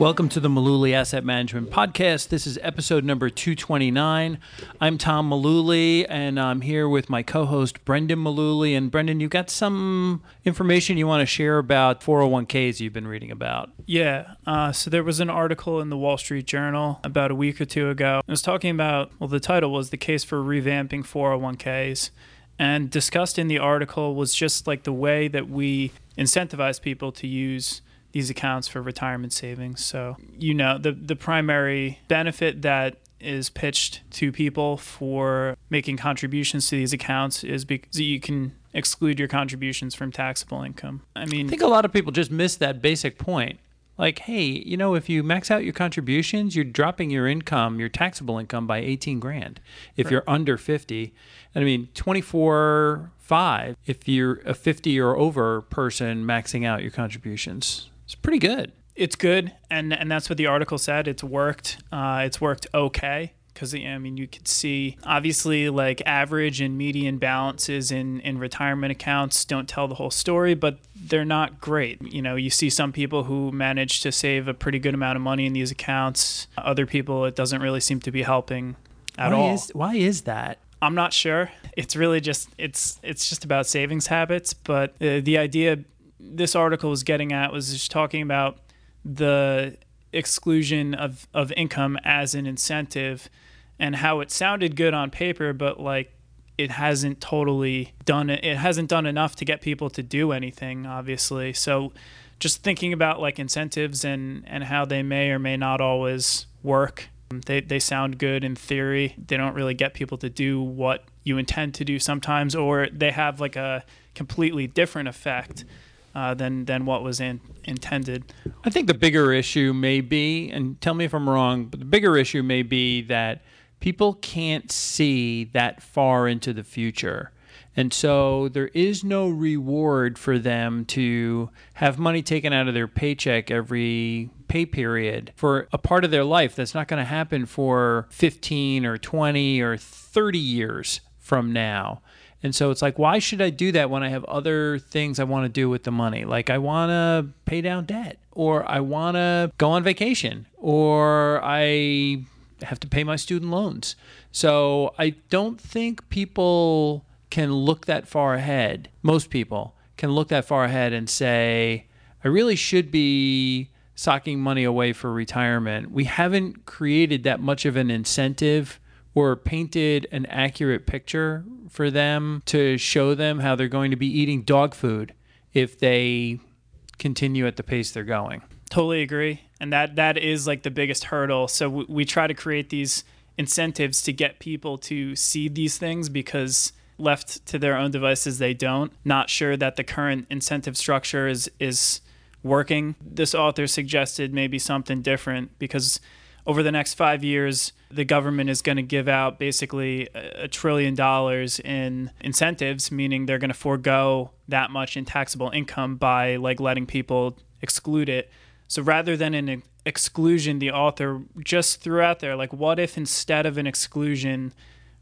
Welcome to the Mullooly Asset Management Podcast. This is episode number 229. I'm Tom Mullooly, and I'm here with my co host, Brendan Mullooly. And Brendan, you got some information you want to share about 401ks you've been reading about. Yeah. Uh, so there was an article in the Wall Street Journal about a week or two ago. It was talking about, well, the title was The Case for Revamping 401ks. And discussed in the article was just like the way that we incentivize people to use these accounts for retirement savings. So, you know, the the primary benefit that is pitched to people for making contributions to these accounts is because you can exclude your contributions from taxable income. I mean, I think a lot of people just miss that basic point. Like, hey, you know, if you max out your contributions, you're dropping your income, your taxable income by 18 grand if right. you're under 50. And I mean, 24 5 if you're a 50 or over person maxing out your contributions. It's pretty good. It's good, and and that's what the article said. It's worked. Uh, it's worked okay because I mean you could see obviously like average and median balances in in retirement accounts don't tell the whole story, but they're not great. You know, you see some people who manage to save a pretty good amount of money in these accounts. Other people, it doesn't really seem to be helping at why all. Is, why is that? I'm not sure. It's really just it's it's just about savings habits, but uh, the idea this article was getting at was just talking about the exclusion of, of income as an incentive and how it sounded good on paper, but like it hasn't totally done it. It hasn't done enough to get people to do anything, obviously. So just thinking about like incentives and, and how they may or may not always work. They, they sound good in theory. They don't really get people to do what you intend to do sometimes, or they have like a completely different effect uh, than than what was in, intended. I think the bigger issue may be, and tell me if I'm wrong, but the bigger issue may be that people can't see that far into the future. And so there is no reward for them to have money taken out of their paycheck every pay period for a part of their life that's not going to happen for 15 or 20 or 30 years from now. And so it's like, why should I do that when I have other things I want to do with the money? Like, I want to pay down debt, or I want to go on vacation, or I have to pay my student loans. So I don't think people can look that far ahead. Most people can look that far ahead and say, I really should be socking money away for retirement. We haven't created that much of an incentive or painted an accurate picture for them to show them how they're going to be eating dog food if they continue at the pace they're going. Totally agree. And that that is like the biggest hurdle. So we, we try to create these incentives to get people to see these things because left to their own devices they don't. Not sure that the current incentive structure is is working. This author suggested maybe something different because over the next five years, the government is going to give out basically a trillion dollars in incentives, meaning they're going to forego that much in taxable income by like letting people exclude it. So rather than an exclusion, the author just threw out there like, what if instead of an exclusion,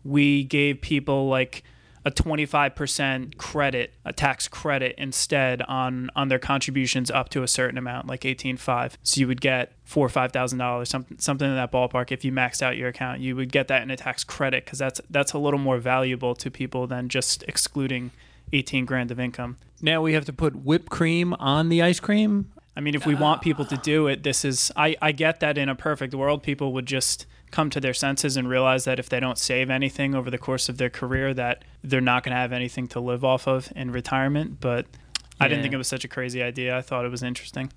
we gave people like a 25% credit, a tax credit instead on on their contributions up to a certain amount, like 18.5. So you would get four or five thousand dollars, something something in that ballpark. If you maxed out your account, you would get that in a tax credit because that's that's a little more valuable to people than just excluding 18 grand of income. Now we have to put whipped cream on the ice cream. I mean, if we want people to do it, this is I I get that in a perfect world, people would just come to their senses and realize that if they don't save anything over the course of their career that they're not going to have anything to live off of in retirement but yeah. i didn't think it was such a crazy idea. I thought it was interesting.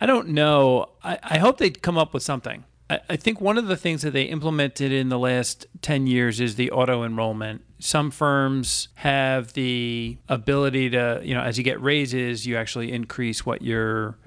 I don't know. I, I hope they'd come up with something. I, I think one of the things that they implemented in the last 10 years is the auto enrollment. Some firms have the ability to you know as you get raises you actually increase what you're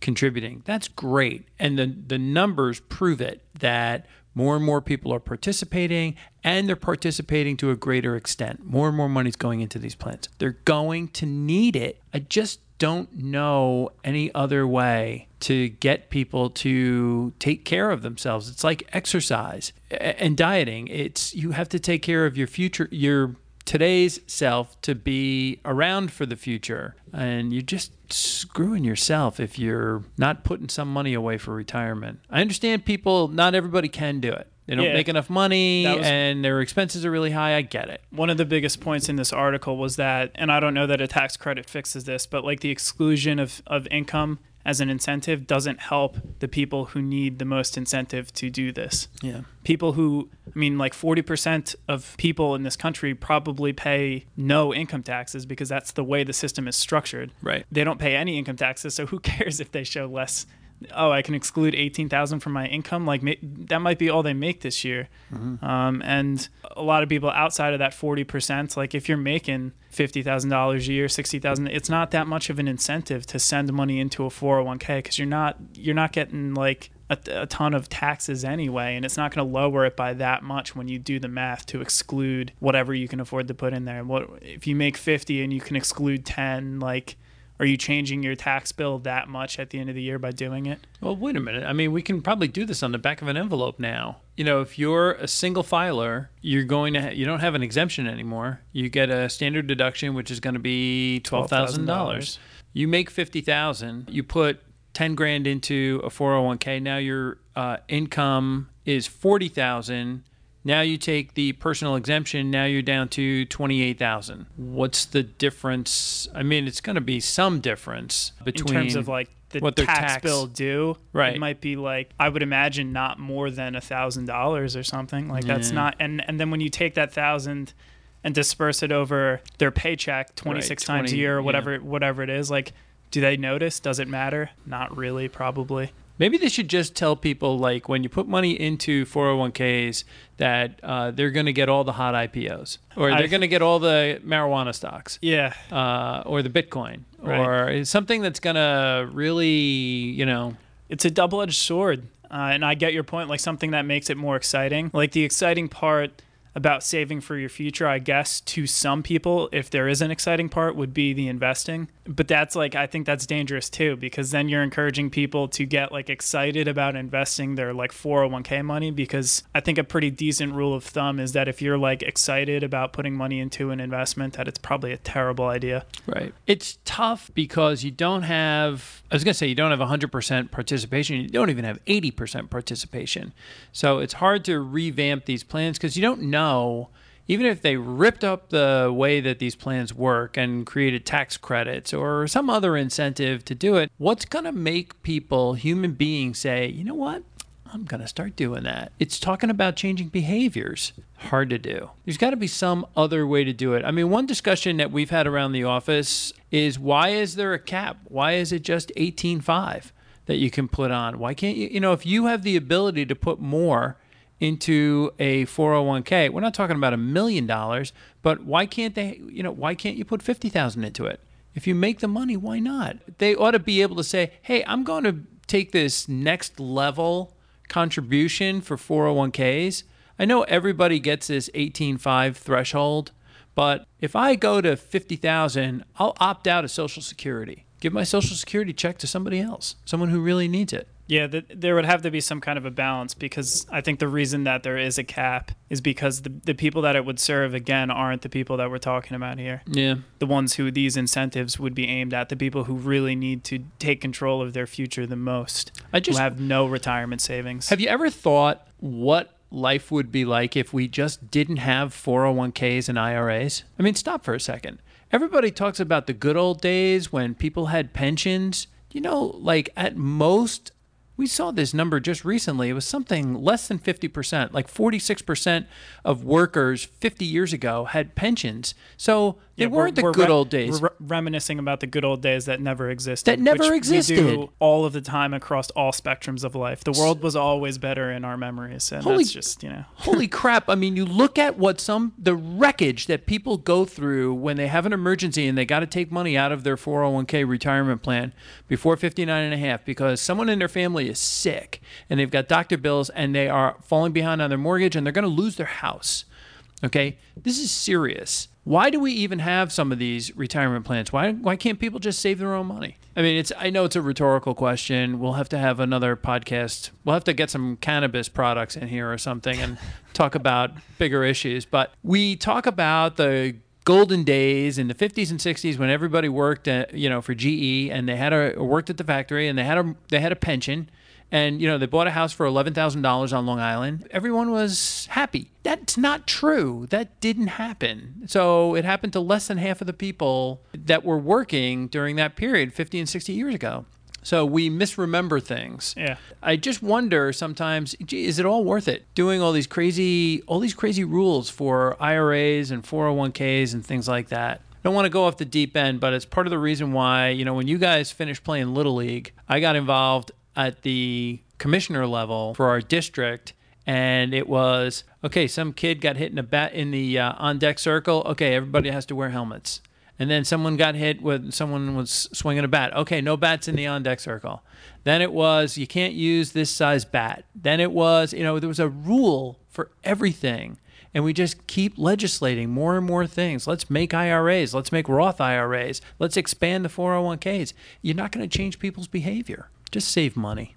contributing that's great and the the numbers prove it that more and more people are participating and they're participating to a greater extent. More and more money's going into these plans. They're going to need it. I just don't know any other way to get people to take care of themselves. It's like exercise and dieting. It's you have to take care of your future your today's self to be around for the future. And you're just screwing yourself if you're not putting some money away for retirement. I understand people, not everybody can do it. They don't Yeah. make enough money was- and their expenses are really high. I get it. One of the biggest points in this article was that, and I don't know that a tax credit fixes this, but like the exclusion of, of income as an incentive doesn't help the people who need the most incentive to do this. Yeah. People who, I mean, like 40% of people in this country probably pay no income taxes because that's the way the system is structured. Right. They don't pay any income taxes, so who cares if they show less? Oh, I can exclude eighteen thousand from my income. Like that might be all they make this year. Um, and a lot of people outside of that forty percent, like if you're making fifty thousand dollars a year, sixty thousand, it's not that much of an incentive to send money into a four hundred one k because you're not you're not getting like a, a ton of taxes anyway, and it's not going to lower it by that much when you do the math to exclude whatever you can afford to put in there. What if you make fifty and you can exclude ten? Like, are you changing your tax bill that much at the end of the year by doing it? Well, wait a minute. I mean, we can probably do this on the back of an envelope now. You know, if you're a single filer, you're going to ha- you don't have an exemption anymore. You get a standard deduction, which is going to be twelve thousand dollars. You make fifty thousand. You put ten grand into a four hundred one k. Now your uh, income is forty thousand. Now you take the personal exemption. Now you're down to twenty eight thousand. What's the difference? I mean, it's going to be some difference in between terms of like the what their tax, tax- bill due. Right. It might be like I would imagine not more than a thousand dollars or something. Like that's Yeah. not and and then when you take that thousand and disperse it over their paycheck twenty six Right, times a year or yeah. whatever whatever it is, like do they notice? Does it matter? Not really, probably. Maybe they should just tell people like when you put money into 401ks that uh, they're going to get all the hot IPOs or they're going to get all the marijuana stocks Yeah. uh, or the Bitcoin Right. or something that's going to really, you know, it's a double-edged sword uh, and i get your point like something that makes it more exciting like the exciting part about saving for your future i guess to some people if there is an exciting part would be the investing but that's like i think that's dangerous too because then you're encouraging people to get like excited about investing their like 401k money because i think a pretty decent rule of thumb is that if you're like excited about putting money into an investment that it's probably a terrible idea Right. It's tough because you don't have, I was going to say, you don't have 100% participation. You don't even have 80% participation. So it's hard to revamp these plans because you don't know, even if they ripped up the way that these plans work and created tax credits or some other incentive to do it, what's going to make people, human beings, say, you know what? I'm going to start doing that. It's talking about changing behaviors. Hard to do. There's got to be some other way to do it. I mean, one discussion that we've had around the office is why is there a cap? Why is it just 18.5 that you can put on? Why can't you, you know, if you have the ability to put more into a 401k, we're not talking about a million dollars, but why can't they, you know, why can't you put 50,000 into it? If you make the money, why not? They ought to be able to say, "Hey, I'm going to take this next level contribution for 401ks. I know everybody gets this 18.5 threshold, but if I go to 50,000, I'll opt out of Social Security. Give my Social Security check to somebody else, someone who really needs it. Yeah, th- there would have to be some kind of a balance because I think the reason that there is a cap is because the, the people that it would serve, again, aren't the people that we're talking about here. Yeah. The ones who these incentives would be aimed at, the people who really need to take control of their future the most, I just who have no retirement savings. Have you ever thought what life would be like if we just didn't have 401ks and IRAs? I mean, stop for a second. Everybody talks about the good old days when people had pensions. You know, like at most, we saw this number just recently. It was something less than 50%, like 46% of workers 50 years ago had pensions. So they Yeah, weren't we're- the we're good re- old days. We're re- reminiscing about the good old days that never existed. That never existed. do all of the time across all spectrums of life. The world was always better in our memories, and Holy- that's just you know. Holy crap. I mean, you look at what some, the wreckage that people go through when they have an emergency and they got to take money out of their 401k retirement plan before 59 and a half because someone in their family is sick and they've got doctor bills and they are falling behind on their mortgage and they're going to lose their house. Okay. This is serious. Why do we even have some of these retirement plans? Why why can't people just save their own money? I mean, it's I know it's a rhetorical question. We'll have to have another podcast. We'll have to get some cannabis products in here or something and talk about bigger issues. But we talk about the golden days in the 50s and 60s when everybody worked at, you know for GE and they had a worked at the factory and they had a they had a pension and you know they bought a house for $11,000 on Long Island. Everyone was happy. That's not true. That didn't happen. So it happened to less than half of the people that were working during that period 50 and 60 years ago. So we misremember things. Yeah. I just wonder sometimes, gee, is it all worth it? Doing all these crazy, all these crazy rules for IRAs and 401ks and things like that. I don't want to go off the deep end, but it's part of the reason why, you know, when you guys finished playing Little League, I got involved at the commissioner level for our district and it was okay some kid got hit in a bat in the uh, on deck circle okay everybody has to wear helmets and then someone got hit with someone was swinging a bat okay no bats in the on deck circle then it was you can't use this size bat then it was you know there was a rule for everything and we just keep legislating more and more things. Let's make IRAs. Let's make Roth IRAs. Let's expand the 401ks. You're not going to change people's behavior. Just save money.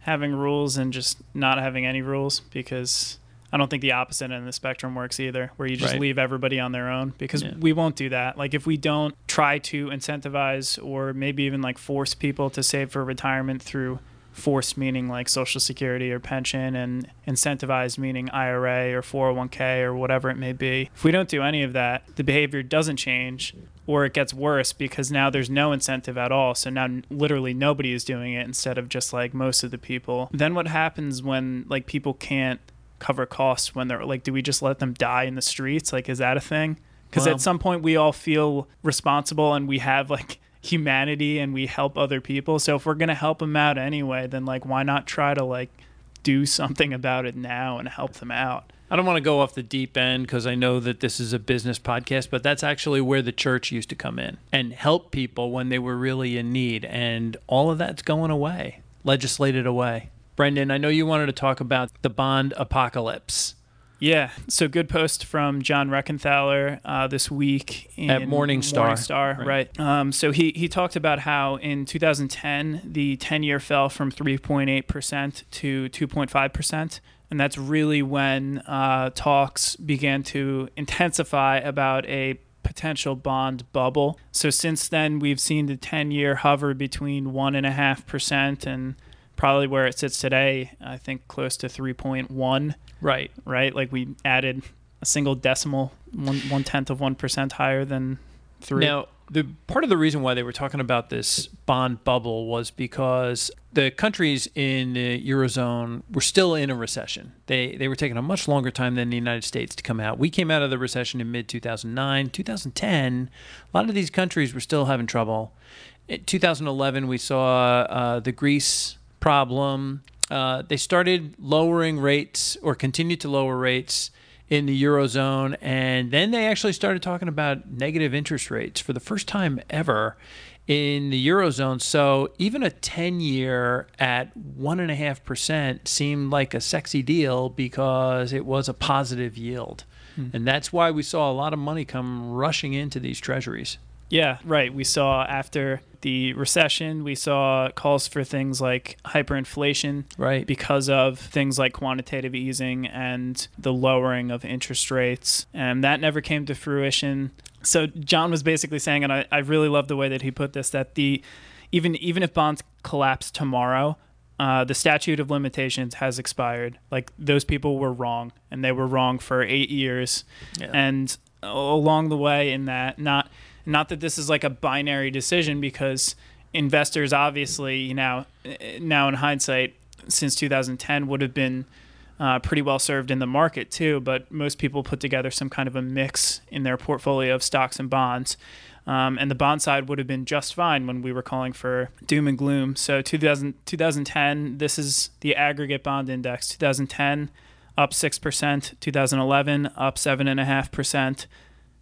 having rules and just not having any rules because I don't think the opposite end of the spectrum works either, where you just Right. leave everybody on their own because Yeah. we won't do that. Like if we don't try to incentivize or maybe even like force people to save for retirement through forced meaning like social security or pension and incentivized meaning IRA or 401k or whatever it may be. If we don't do any of that, the behavior doesn't change or it gets worse because now there's no incentive at all. So now literally nobody is doing it instead of just like most of the people. Then what happens when like people can't cover costs when they're like do we just let them die in the streets? Like is that a thing? Cuz Well- at some point we all feel responsible and we have like humanity and we help other people. So if we're going to help them out anyway, then like why not try to like do something about it now and help them out? I don't want to go off the deep end because I know that this is a business podcast, but that's actually where the church used to come in and help people when they were really in need. And all of that's going away, legislated away. Brendan, I know you wanted to talk about the bond apocalypse. Yeah. So good post from John Rekenthaler uh, this week in At Morningstar. Morningstar, Right. right? Um, so he he talked about how in 2010 the 10 year fell from 3.8 percent to 2.5 percent, and that's really when uh, talks began to intensify about a potential bond bubble. So since then, we've seen the 10 year hover between one and a half percent and probably where it sits today. I think close to 3.1 Right. right? Like we added a single decimal, one one tenth of one percent higher than three. Now, the part of the reason why they were talking about this bond bubble was because the countries in the eurozone were still in a recession. They they were taking a much longer time than the United States to come out. We came out of the recession in mid 2009, 2010. A lot of these countries were still having trouble. In 2011, we saw uh, the Greece problem. Uh, they started lowering rates or continued to lower rates in the eurozone, and then they actually started talking about negative interest rates for the first time ever in the eurozone. So even a ten-year at one and a half percent seemed like a sexy deal because it was a positive yield, and that's why we saw a lot of money come rushing into these treasuries. Yeah, right. We saw after the recession, we saw calls for things like hyperinflation Right. because of things like quantitative easing and the lowering of interest rates. And that never came to fruition. So John was basically saying, and I, I really love the way that he put this, that the even even if bonds collapse tomorrow, uh, the statute of limitations has expired. Like those people were wrong, and they were wrong for eight years. Yeah. And along the way, in that not not that this is like a binary decision because investors obviously you know now in hindsight since 2010 would have been uh, pretty well served in the market too, but most people put together some kind of a mix in their portfolio of stocks and bonds. Um, and the bond side would have been just fine when we were calling for doom and gloom. So 2000, 2010, this is the aggregate bond index. 2010 up 6%, 2011 up 7.5%,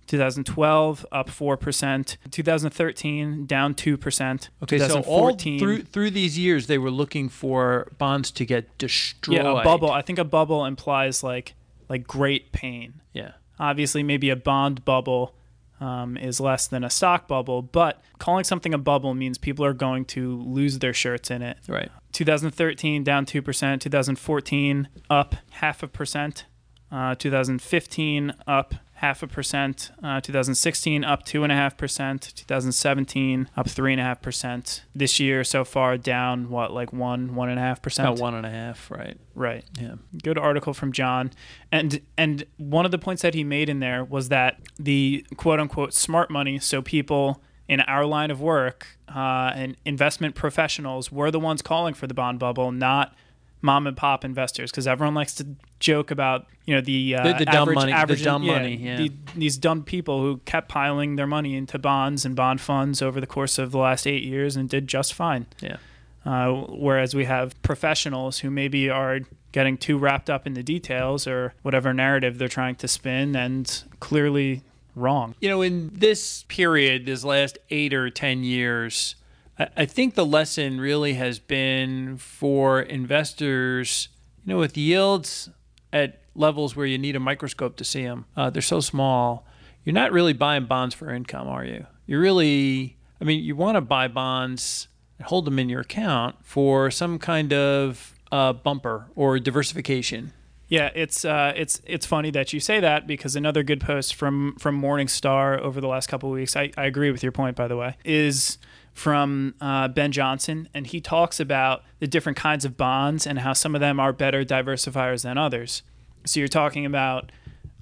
2012 up 4%, 2013 down 2%. Okay, so all through through these years they were looking for bonds to get destroyed. Yeah, a bubble. I think a bubble implies like like great pain. Yeah. Obviously, maybe a bond bubble um, is less than a stock bubble, but calling something a bubble means people are going to lose their shirts in it. Right. 2013 down 2%, 2014 up half a percent, uh, 2015 up half a percent. Uh, 2016 up two and a half percent. 2017 up three and a half percent. This year so far down what like one one and a half percent. About one and a half, right? Right. Yeah. Good article from John, and and one of the points that he made in there was that the quote unquote smart money, so people in our line of work uh, and investment professionals were the ones calling for the bond bubble, not mom and pop investors because everyone likes to joke about you know the uh, the, the, dumb average, money, average, the dumb yeah, money, yeah. The, these dumb people who kept piling their money into bonds and bond funds over the course of the last eight years and did just fine. Yeah. Uh, whereas we have professionals who maybe are getting too wrapped up in the details or whatever narrative they're trying to spin and clearly wrong. You know, in this period, this last eight or ten years, I think the lesson really has been for investors, you know, with yields at levels where you need a microscope to see them, uh, they're so small. You're not really buying bonds for income, are you? You're really, I mean, you want to buy bonds and hold them in your account for some kind of uh, bumper or diversification. Yeah, it's uh, it's it's funny that you say that because another good post from from Morningstar over the last couple of weeks. I, I agree with your point, by the way. Is from uh, Ben Johnson, and he talks about the different kinds of bonds and how some of them are better diversifiers than others. So you're talking about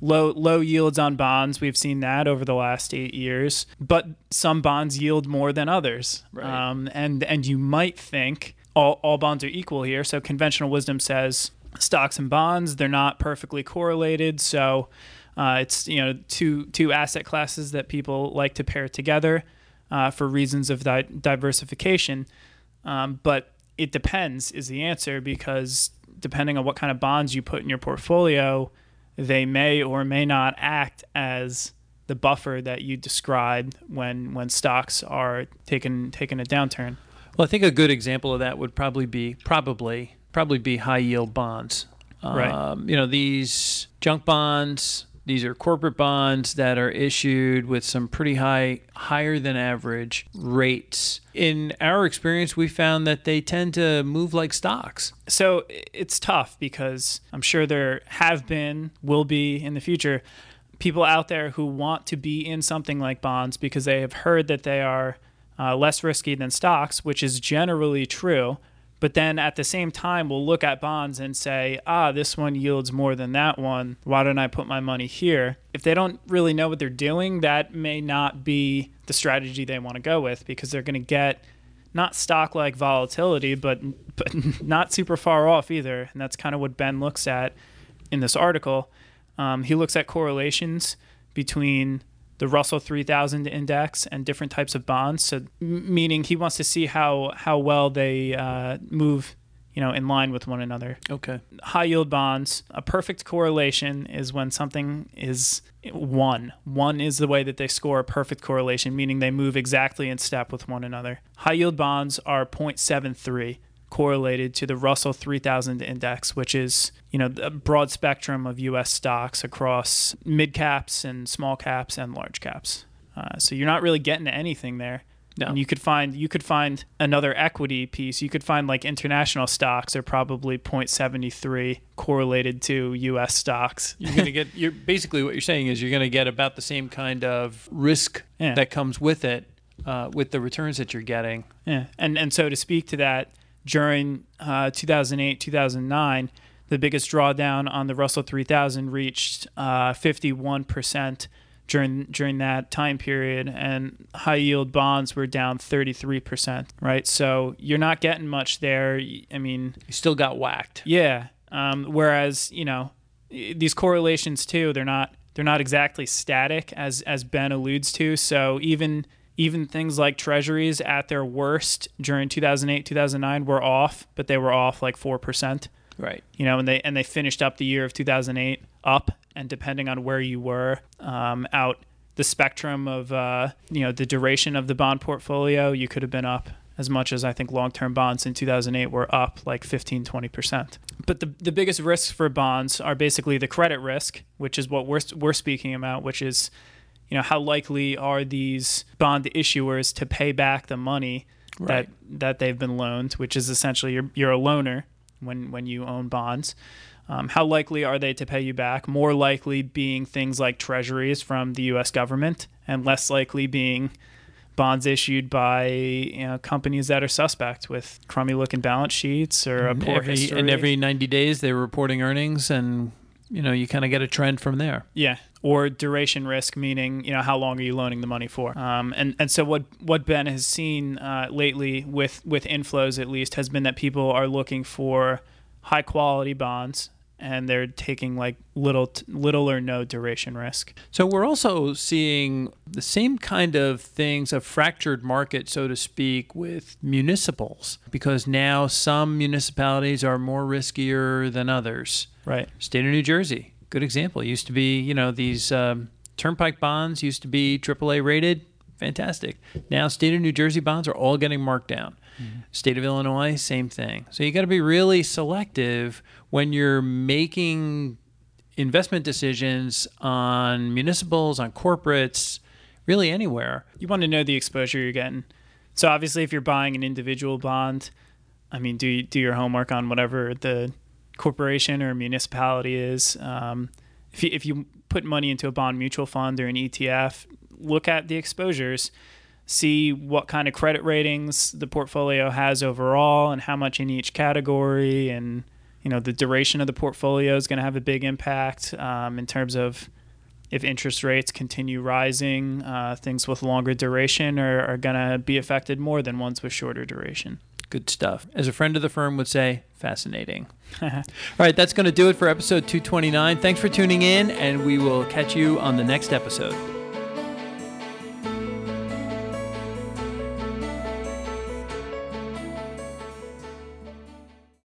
low low yields on bonds. We've seen that over the last eight years, but some bonds yield more than others. Right. Um, and and you might think all all bonds are equal here. So conventional wisdom says stocks and bonds they're not perfectly correlated. So uh, it's you know two two asset classes that people like to pair together uh, for reasons of di- diversification. Um, but it depends, is the answer, because depending on what kind of bonds you put in your portfolio, they may or may not act as the buffer that you described when when stocks are taking taking a downturn. Well, I think a good example of that would probably be probably probably be high yield bonds. Right. Um, you know these junk bonds these are corporate bonds that are issued with some pretty high, higher than average rates. In our experience, we found that they tend to move like stocks. So it's tough because I'm sure there have been, will be in the future, people out there who want to be in something like bonds because they have heard that they are uh, less risky than stocks, which is generally true but then at the same time we'll look at bonds and say ah this one yields more than that one. Why don't i put my money here? If they don't really know what they're doing that may not be the strategy they want to go with because they're going to get not stock like volatility but but not super far off either. And that's kind of what ben looks at in this article. Um, he looks at correlations between the Russell 3000 index and different types of bonds. So, meaning he wants to see how how well they uh, move, you know, in line with one another. Okay. High yield bonds. A perfect correlation is when something is one. One is the way that they score a perfect correlation, meaning they move exactly in step with one another. High yield bonds are 0.73 correlated to the Russell 3000 index, which is, you know, a broad spectrum of US stocks across mid caps and small caps and large caps. Uh, so you're not really getting to anything there. No. And you could find you could find another equity piece. You could find like international stocks are probably 0.73 correlated to US stocks. You're going to get you're basically what you're saying is you're going to get about the same kind of risk Yeah. that comes with it uh, with the returns that you're getting. Yeah, and and so to speak to that, during uh, 2008 2009, the biggest drawdown on the Russell 3000 reached uh, 51 percent during during that time period, and high yield bonds were down 33 percent. Right, so you're not getting much there. I mean, You still got whacked. yeah, Um, whereas you know these correlations too, they're not they're not exactly static as as Ben alludes to. So even even things like treasuries at their worst during 2008 2009 were off but they were off like 4% Right. you know and they and they finished up the year of 2008 up and depending on where you were um, out the spectrum of uh, you know the duration of the bond portfolio you could have been up as much as i think long-term bonds in 2008 were up like 15 20% but the, the biggest risks for bonds are basically the credit risk which is what we're, we're speaking about which is you know how likely are these bond issuers to pay back the money Right. that that they've been loaned, which is essentially you're you're a loaner when when you own bonds. Um, how likely are they to pay you back? More likely being things like treasuries from the U.S. government, and less likely being bonds issued by you know, companies that are suspect with crummy looking balance sheets or a And poor every, history. and every 90 days they're reporting earnings and you know you kind of get a trend from there Yeah, or duration risk, meaning you know how long are you loaning the money for? Um, and and so what what Ben has seen uh, lately with with inflows at least has been that people are looking for high quality bonds and they're taking like little t- little or no duration risk. so we're also seeing the same kind of things a fractured market so to speak with municipals because now some municipalities are more riskier than others Right. state of new jersey good example. It used to be you know these um, turnpike bonds used to be aaa rated. Fantastic. Now state of new jersey bonds are all getting marked down. State of illinois same thing. So you got to be really selective when you're making investment decisions on municipals on corporates really anywhere. You want to know the exposure you're getting. So obviously, if you're buying an individual bond, I mean, do do your homework on whatever the corporation or municipality is. Um, if you, if you put money into a bond mutual fund or an ETF, look at the exposures, see what kind of credit ratings the portfolio has overall, and how much in each category, and you know the duration of the portfolio is going to have a big impact um, in terms of if interest rates continue rising, uh, things with longer duration are, are going to be affected more than ones with shorter duration. Good stuff. As a friend of the firm would say fascinating. All right that's going to do it for episode 229 thanks for tuning in and we will catch you on the next episode